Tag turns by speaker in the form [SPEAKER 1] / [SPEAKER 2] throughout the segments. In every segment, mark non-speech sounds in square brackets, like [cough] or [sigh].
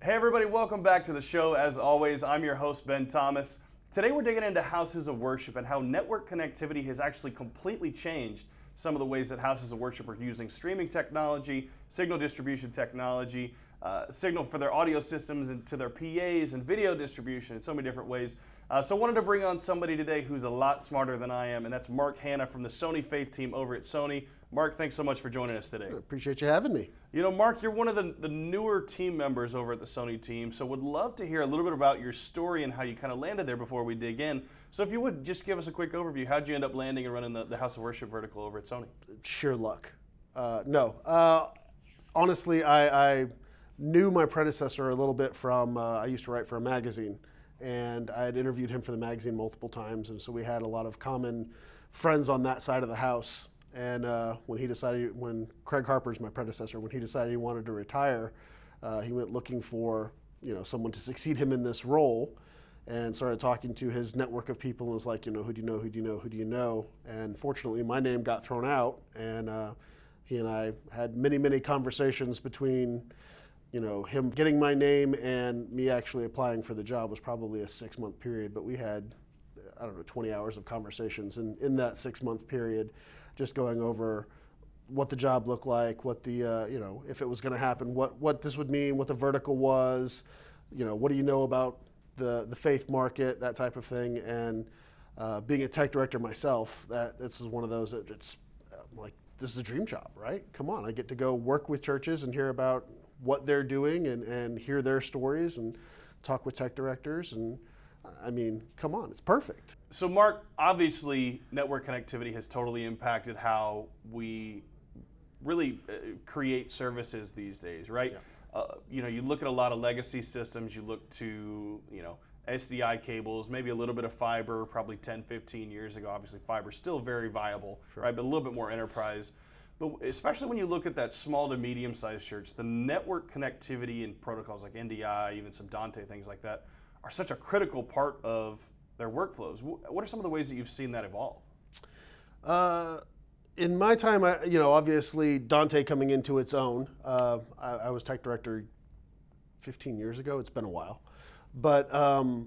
[SPEAKER 1] Hey, everybody, welcome back to the show. As always, I'm your host, Ben Thomas. Today, we're digging into houses of worship and how network connectivity has actually completely changed some of the ways that houses of worship are using streaming technology, signal distribution technology, uh, signal for their audio systems and to their PAs and video distribution in so many different ways. Uh, so, I wanted to bring on somebody today who's a lot smarter than I am, and that's Mark Hanna from the Sony Faith team over at Sony. Mark, thanks so much for joining us today.
[SPEAKER 2] Appreciate you having me.
[SPEAKER 1] You know, Mark, you're one of the, the newer team members over at the Sony team, so would love to hear a little bit about your story and how you kind of landed there before we dig in. So, if you would just give us a quick overview, how'd you end up landing and running the, the House of Worship vertical over at Sony?
[SPEAKER 2] Sheer luck. Uh, no. Uh, honestly, I, I, knew my predecessor a little bit from, uh, I used to write for a magazine, and I had interviewed him for the magazine multiple times, and so we had a lot of common friends on that side of the house. And uh, when he decided, when Craig Harper's my predecessor, when he decided he wanted to retire, uh, he went looking for you know someone to succeed him in this role, and started talking to his network of people and was like, you know, who do you know, who do you know, who do you know? And fortunately, my name got thrown out, and uh, he and I had many, many conversations between you know, him getting my name and me actually applying for the job was probably a six month period, but we had, I don't know, 20 hours of conversations. And in that six month period, just going over what the job looked like, what the, uh, you know, if it was going to happen, what, what this would mean, what the vertical was, you know, what do you know about the, the faith market, that type of thing. And uh, being a tech director myself, that this is one of those that it's like, this is a dream job, right? Come on, I get to go work with churches and hear about what they're doing and, and hear their stories and talk with tech directors and I mean, come on, it's perfect.
[SPEAKER 1] So, Mark, obviously, network connectivity has totally impacted how we really uh, create services these days, right? Yeah. Uh, you know, you look at a lot of legacy systems, you look to, you know, SDI cables, maybe a little bit of fiber, probably 10, 15 years ago. Obviously, fiber is still very viable, sure. right? But a little bit more enterprise. But especially when you look at that small to medium sized church, the network connectivity and protocols like NDI, even some Dante, things like that, are such a critical part of their workflows. What are some of the ways that you've seen that evolve?
[SPEAKER 2] Uh, in my time, I, you know, obviously Dante coming into its own. Uh, I, I, was tech director 15 years ago. It's been a while, but um,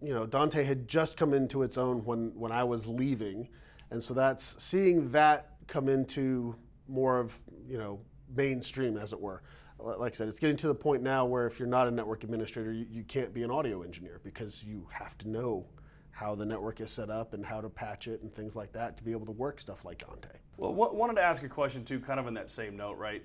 [SPEAKER 2] you know, Dante had just come into its own when when I was leaving, and so that's seeing that come into more of you know mainstream, as it were like I said, it's getting to the point now where if you're not a network administrator, you, you, can't be an audio engineer because you have to know how the network is set up and how to patch it and things like that to be able to work stuff like Dante.
[SPEAKER 1] Well, wanted to ask a question too, kind of in that same note, right?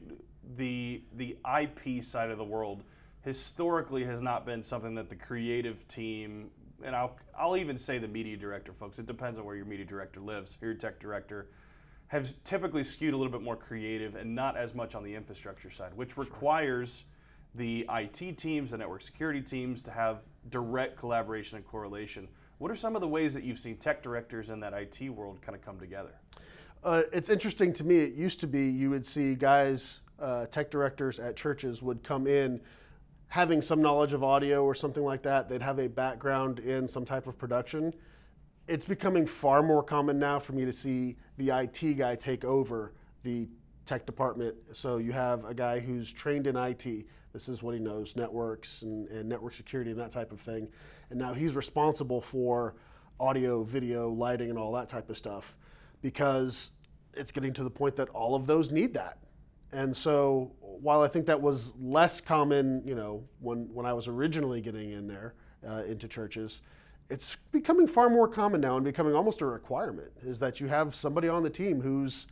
[SPEAKER 1] The the IP side of the world historically has not been something that the creative team and I'll I'll even say the media director folks. It depends on where your media director lives, your tech director have typically skewed a little bit more creative and not as much on the infrastructure side, which requires the IT teams, the network security teams to have direct collaboration and correlation. What are some of the ways that you've seen tech directors in that IT world kind of come together?
[SPEAKER 2] Uh, it's interesting to me. It used to be you would see guys, uh, tech directors at churches would come in having some knowledge of audio or something like that. They'd have a background in some type of production it's becoming far more common now for me to see the IT guy take over the tech department. So you have a guy who's trained in IT. This is what he knows networks and, and, network security and that type of thing. And now he's responsible for audio, video, lighting, and all that type of stuff because it's getting to the point that all of those need that. And so while I think that was less common, you know, when, when I was originally getting in there uh, into churches, it's becoming far more common now and becoming almost a requirement is that you have somebody on the team who's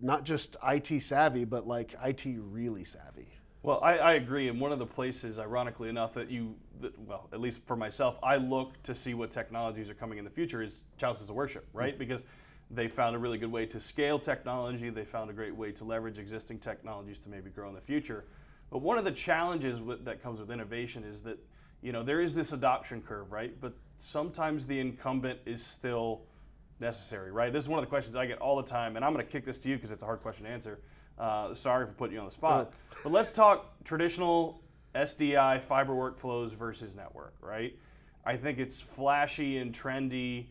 [SPEAKER 2] not just IT savvy, but like IT really savvy.
[SPEAKER 1] Well, I, I, agree. And one of the places, ironically enough, that you, that, well, at least for myself, I look to see what technologies are coming in the future is houses of worship, right? Mm-hmm. Because they found a really good way to scale technology. They found a great way to leverage existing technologies to maybe grow in the future. But one of the challenges with, that comes with innovation is that you know, there is this adoption curve, right? But sometimes the incumbent is still necessary, right? This is one of the questions I get all the time, and I'm going to kick this to you because it's a hard question to answer. Uh, sorry for putting you on the spot. But let's talk traditional SDI fiber workflows versus network, right? I think it's flashy and trendy,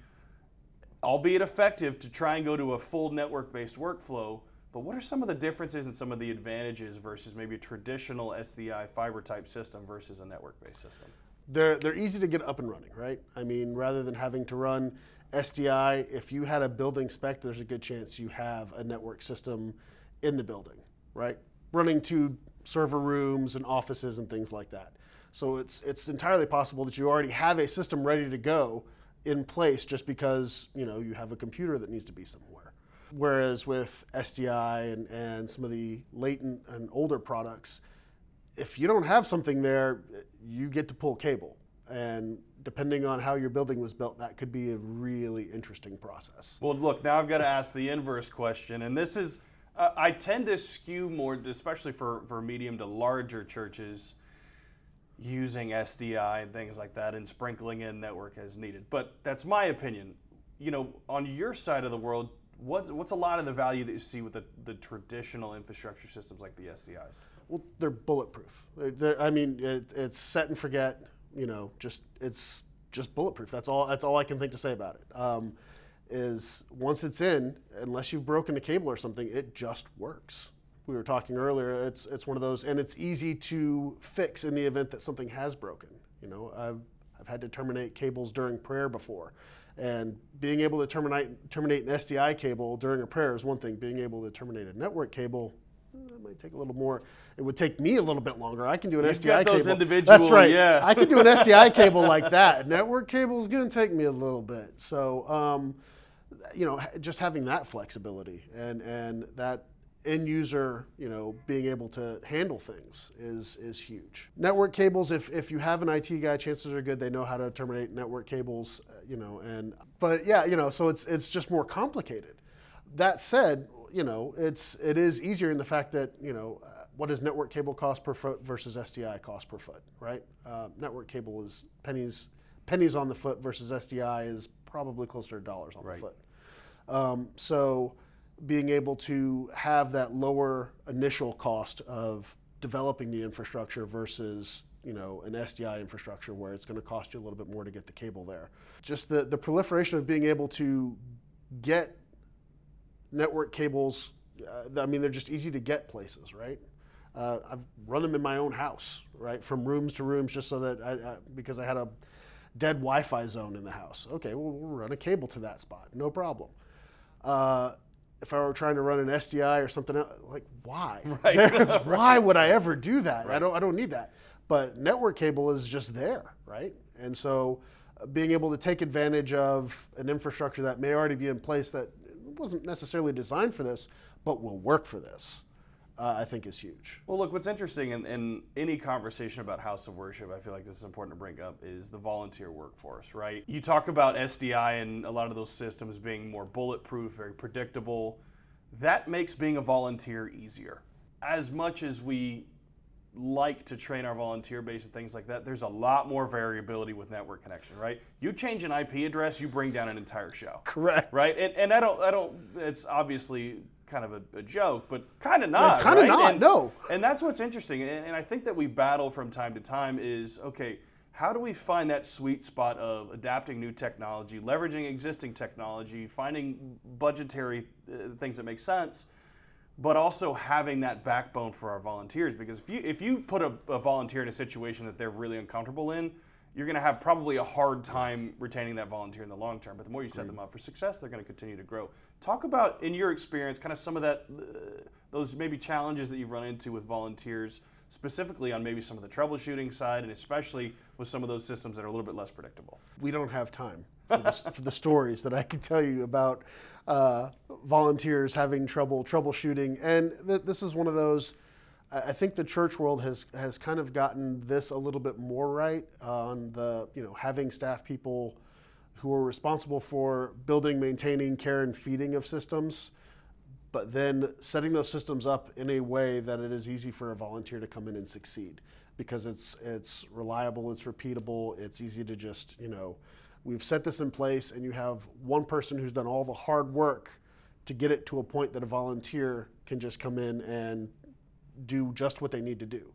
[SPEAKER 1] albeit effective, to try and go to a full network based workflow. But what are some of the differences and some of the advantages versus maybe a traditional SDI fiber type system versus a network based system?
[SPEAKER 2] They're, they're easy to get up and running, right? I mean, rather than having to run SDI, if you had a building spec, there's a good chance you have a network system in the building, right? Running to server rooms and offices and things like that. So it's, it's entirely possible that you already have a system ready to go in place just because you know you have a computer that needs to be somewhere. Whereas with SDI and, and some of the latent and older products, if you don't have something there, you get to pull cable. And depending on how your building was built, that could be a really interesting process.
[SPEAKER 1] Well, look, now I've got to ask the inverse question. And this is, uh, I tend to skew more, especially for, for medium to larger churches, using SDI and things like that and sprinkling in network as needed. But that's my opinion. You know, on your side of the world, what's, what's a lot of the value that you see with the, the traditional infrastructure systems like the SDIs?
[SPEAKER 2] Well, they're bulletproof. They're, they're, I mean, it, it's set and forget. You know, just it's just bulletproof. That's all. That's all I can think to say about it. Um, is once it's in, unless you've broken a cable or something, it just works we were talking earlier, it's it's one of those, and it's easy to fix in the event that something has broken. You know, I've I've had to terminate cables during prayer before, and being able to terminate terminate an SDI cable during a prayer is one thing. Being able to terminate a network cable. It eh, might take a little more. It would take me a little bit longer. I can do an
[SPEAKER 1] You've
[SPEAKER 2] SDI
[SPEAKER 1] got those
[SPEAKER 2] cable.
[SPEAKER 1] individual-
[SPEAKER 2] That's right.
[SPEAKER 1] yeah.
[SPEAKER 2] I can do an [laughs] SDI cable like that. Network cable is going to take me a little bit. So, um, you know, just having that flexibility and and that end user, you know, being able to handle things is is huge. Network cables, if, if you have an IT guy, chances are good they know how to terminate network cables, you know, and but yeah, you know, so it's it's just more complicated. That said, you know, it's it is easier in the fact that you know. Uh, what does network cable cost per foot versus SDI cost per foot, right? Uh, network cable is pennies pennies on the foot versus SDI is probably closer to dollars on
[SPEAKER 1] Right.
[SPEAKER 2] the foot. Um, so being able to have that lower initial cost of developing the infrastructure versus you know an SDI infrastructure where it's going to cost you a little bit more to get the cable there. Just the, the proliferation of being able to get network cables. Uh, I mean, they're just easy to get places, right? Uh, I've run them in my own house, right, from rooms to rooms, just so that I, I, because I had a dead Wi-Fi zone in the house. Okay, well, we'll run a cable to that spot, no problem. Uh, if I were trying to run an SDI or something else, like why? [laughs]
[SPEAKER 1] Right.
[SPEAKER 2] There- [laughs] why would I ever do that? I don't. I don't need that. But network cable is just there, right? And so, uh, being able to take advantage of an infrastructure that may already be in place that wasn't necessarily designed for this, but will work for this, uh, I think is huge.
[SPEAKER 1] Well, look, what's interesting in, in any conversation about House of Worship, I feel like this is important to bring up, is the volunteer workforce, right? You talk about SDI and a lot of those systems being more bulletproof, very predictable. That makes being a volunteer easier. As much as we like to train our volunteer base and things like that, there's a lot more variability with network connection, right? You change an IP address, you bring down an entire show
[SPEAKER 2] Correct.
[SPEAKER 1] right? And, and I don't, I don't. It's obviously kind of a, a joke, but kind of not.
[SPEAKER 2] kinda
[SPEAKER 1] right?
[SPEAKER 2] not,
[SPEAKER 1] And,
[SPEAKER 2] no.
[SPEAKER 1] And that's what's interesting, and, and I think that we battle from time to time is okay. How do we find that sweet spot of adapting new technology, leveraging existing technology, finding budgetary uh, things that make sense, but also having that backbone for our volunteers? Because if you if you put a, a volunteer in a situation that they're really uncomfortable in, you're going to have probably a hard time retaining that volunteer in the long term. But the more you set them up for success, they're going to continue to grow. Talk about, in your experience, kind of some of that, uh, those maybe challenges that you've run into with volunteers, specifically on maybe some of the troubleshooting side, and especially with some of those systems that are a little bit less predictable.
[SPEAKER 2] we don't have time for the, for the stories that I can tell you about uh, volunteers having trouble troubleshooting. And th- this is one of those. I think the church world has has kind of gotten this a little bit more right on the you know having staff people who are responsible for building, maintaining, care, and feeding of systems but then setting those systems up in a way that it is easy for a volunteer to come in and succeed because it's it's reliable, it's repeatable, it's easy to just, you know, we've set this in place and you have one person who's done all the hard work to get it to a point that a volunteer can just come in and do just what they need to do.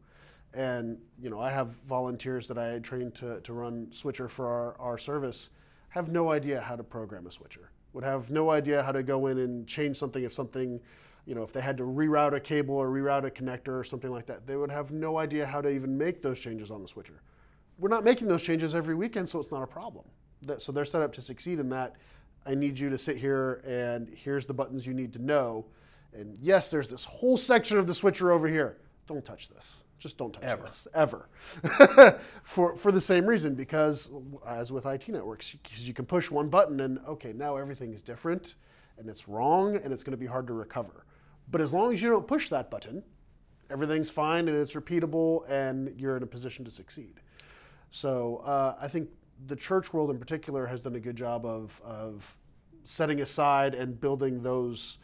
[SPEAKER 2] And you know, I have volunteers that I trained to, to run switcher for our, our service, have no idea how to program a switcher, would have no idea how to go in and change something if something you know, if they had to reroute a cable or reroute a connector or something like that, they would have no idea how to even make those changes on the switcher. We're not making those changes every weekend, so it's not a problem. That, so they're set up to succeed in that. I need you to sit here and here's the buttons you need to know. And yes, there's this whole section of the switcher over here. Don't touch this. Just don't touch
[SPEAKER 1] Ever.
[SPEAKER 2] this ever. [laughs] for for the same reason, because as with IT networks, because you can push one button and okay, now everything is different, and it's wrong, and it's going to be hard to recover. But as long as you don't push that button, everything's fine and it's repeatable, and you're in a position to succeed. So uh, I think the church world in particular has done a good job of of setting aside and building those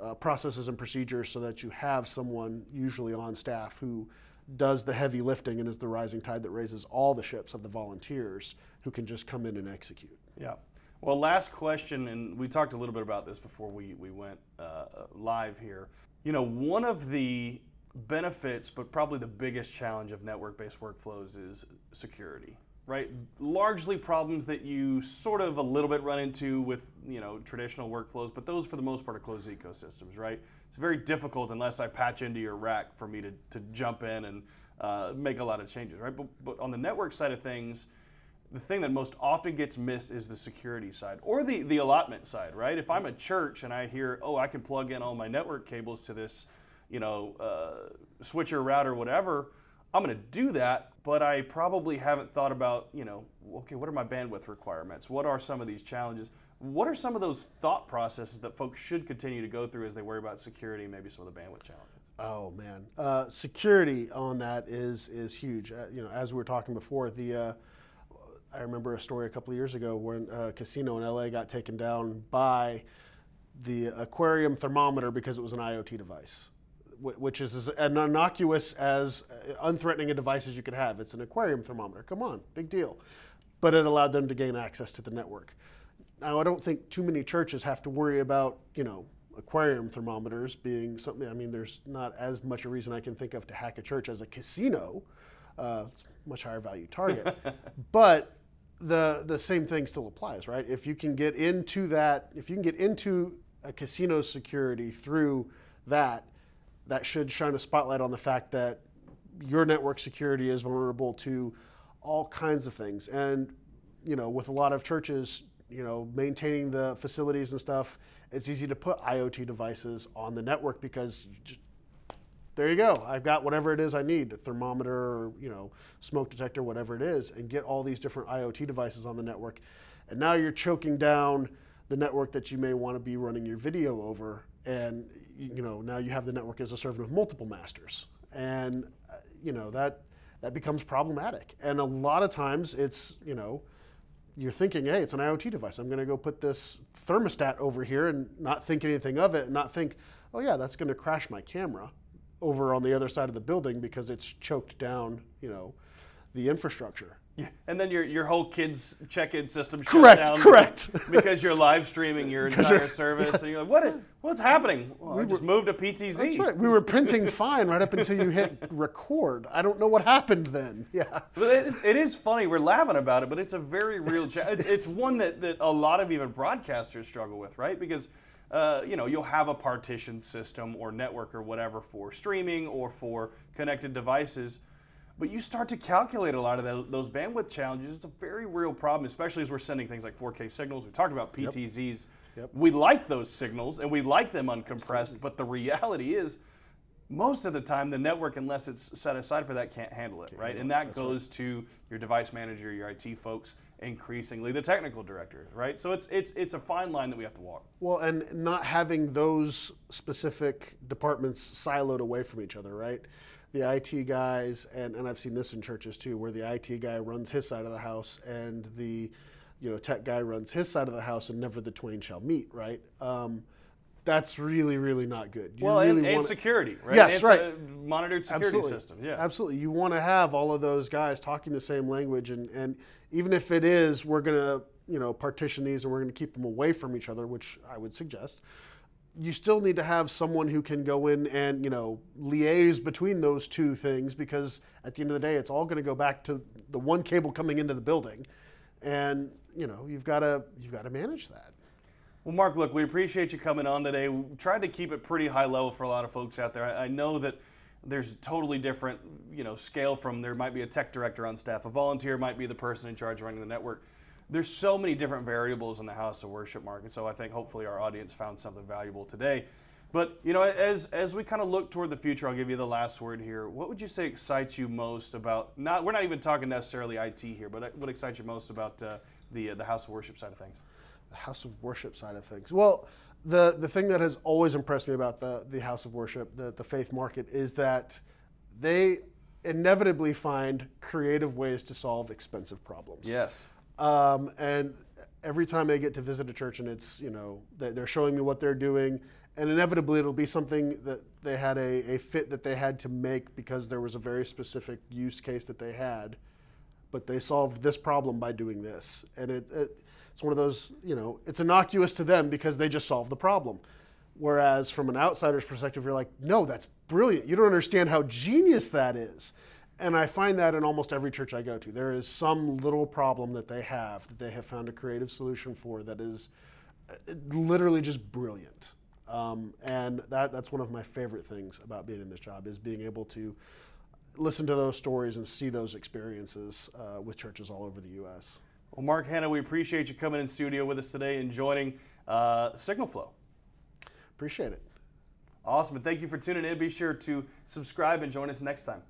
[SPEAKER 2] uh, processes and procedures so that you have someone usually on staff who does the heavy lifting and is the rising tide that raises all the ships of the volunteers who can just come in and execute.
[SPEAKER 1] Yeah. Well, last question, and we talked a little bit about this before we, we went uh, live here. You know, one of the benefits, but probably the biggest challenge of network based workflows is security, right? Largely problems that you sort of a little bit run into with, you know, traditional workflows, but those for the most part are closed ecosystems, right? It's very difficult unless I patch into your rack for me to, to jump in and uh, make a lot of changes, right? But, but on the network side of things, the thing that most often gets missed is the security side or the, the allotment side, right? If I'm a church and I hear, oh, I can plug in all my network cables to this, you know, uh, switcher, router, whatever, I'm going to do that, but I probably haven't thought about, you know, okay, what are my bandwidth requirements? What are some of these challenges? What are some of those thought processes that folks should continue to go through as they worry about security maybe some of the bandwidth challenges?
[SPEAKER 2] Oh man, uh, security on that is is huge. Uh, you know, as we were talking before, the uh, I remember a story a couple of years ago when a casino in LA got taken down by the aquarium thermometer because it was an IoT device, which is as an innocuous as uh, unthreatening a device as you could have. It's an aquarium thermometer. Come on, big deal. But it allowed them to gain access to the network. Now, I don't think too many churches have to worry about, you know, aquarium thermometers being something. I mean, there's not as much a reason I can think of to hack a church as a casino. Uh, it's a much higher value target. [laughs] but the the same thing still applies, right? If you can get into that, if you can get into a casino security through that, that should shine a spotlight on the fact that your network security is vulnerable to all kinds of things. And you know, with a lot of churches, you know, maintaining the facilities and stuff, it's easy to put IoT devices on the network because you just, there you go. I've got whatever it is I need, a thermometer or, you know, smoke detector, whatever it is, and get all these different IoT devices on the network. And now you're choking down the network that you may want to be running your video over. And, you know, now you have the network as a servant of multiple masters. And, uh, you know, that, that becomes problematic. And a lot of times it's, you know, you're thinking, hey, it's an IoT device. I'm going to go put this thermostat over here and not think anything of it and not think, oh, yeah, that's going to crash my camera over on the other side of the building because it's choked down, you know, the infrastructure.
[SPEAKER 1] Yeah, and then your your whole kids check-in system shuts
[SPEAKER 2] Correct,
[SPEAKER 1] down
[SPEAKER 2] correct.
[SPEAKER 1] because, [laughs] because you're live streaming your entire service. And you're like, what? Is, what's happening? Well, I just moved to PTZ.
[SPEAKER 2] That's right. We were printing [laughs] fine right up until you hit record. I don't know what happened then. [laughs] Yeah.
[SPEAKER 1] But it's, it is funny. We're laughing about it, but it's a very real challenge. It's, it's one that, that a lot of even broadcasters struggle with, right? Because uh, you know you'll have a partition system or network or whatever for streaming or for connected devices, but you start to calculate a lot of tho- those bandwidth challenges. It's a very real problem, especially as we're sending things like 4K signals. We talked about PTZs.
[SPEAKER 2] Yep.
[SPEAKER 1] We like those signals and we like them uncompressed, but the reality is most of the time the network unless it's set aside for that can't handle it right and that goes to your device manager your IT folks increasingly the technical director right so it's it's it's a fine line that we have to walk
[SPEAKER 2] Well, and not having those specific departments siloed away from each other, right? The IT guys, and, and I've seen this in churches too, where the IT guy runs his side of the house and the you know tech guy runs his side of the house, and never the twain shall meet, right? Um, that's really, really not good. You
[SPEAKER 1] well
[SPEAKER 2] really
[SPEAKER 1] and, and security right
[SPEAKER 2] Yes,
[SPEAKER 1] it's
[SPEAKER 2] right.
[SPEAKER 1] a monitored security
[SPEAKER 2] Absolutely.
[SPEAKER 1] system yeah
[SPEAKER 2] Absolutely. You want to have all of those guys talking the same language and, and even if it is we're going to, you know, partition these and we're going to keep them away from each other, which I would suggest, you still need to have someone who can go in and, you know, liaise between those two things because at the end of the day it's all going to go back to the one cable coming into the building and, you know, you've got to you've got to manage that.
[SPEAKER 1] Well, Mark, look, we appreciate you coming on today. We tried to keep it pretty high level for a lot of folks out there. I, I know that there's a totally different, you know, scale from there might be a tech director on staff, a volunteer might be the person in charge running the network. There's so many different variables in the house of worship market. So I think hopefully our audience found something valuable today. But you know, as as we kind of look toward the future, I'll give you the last word here. What would you say excites you most about? Not we're not even talking necessarily IT here, but what excites you most about uh, the uh, the house of worship side of things?
[SPEAKER 2] The house of worship side of things. Well, the the thing that has always impressed me about the the house of worship, the the faith market, is that they inevitably find creative ways to solve expensive problems.
[SPEAKER 1] Yes.
[SPEAKER 2] Um, and every time I get to visit a church and it's, you know, they're showing me what they're doing, and inevitably it'll be something that they had a, a fit that they had to make because there was a very specific use case that they had, but they solved this problem by doing this. And it, it it's one of those, you know, it's innocuous to them because they just solved the problem. Whereas from an outsider's perspective, you're like, no, that's brilliant. You don't understand how genius that is. And I find that in almost every church I go to. There is some little problem that they have that they have found a creative solution for that is uh, literally just brilliant. Um, and that, that's one of my favorite things about being in this job is being able to listen to those stories and see those experiences uh, with churches all over the U.S.
[SPEAKER 1] Well, Mark Hanna, we appreciate you coming in studio with us today and joining uh, Signal Flow.
[SPEAKER 2] Appreciate it.
[SPEAKER 1] Awesome. And thank you for tuning in. Be sure to subscribe and join us next time.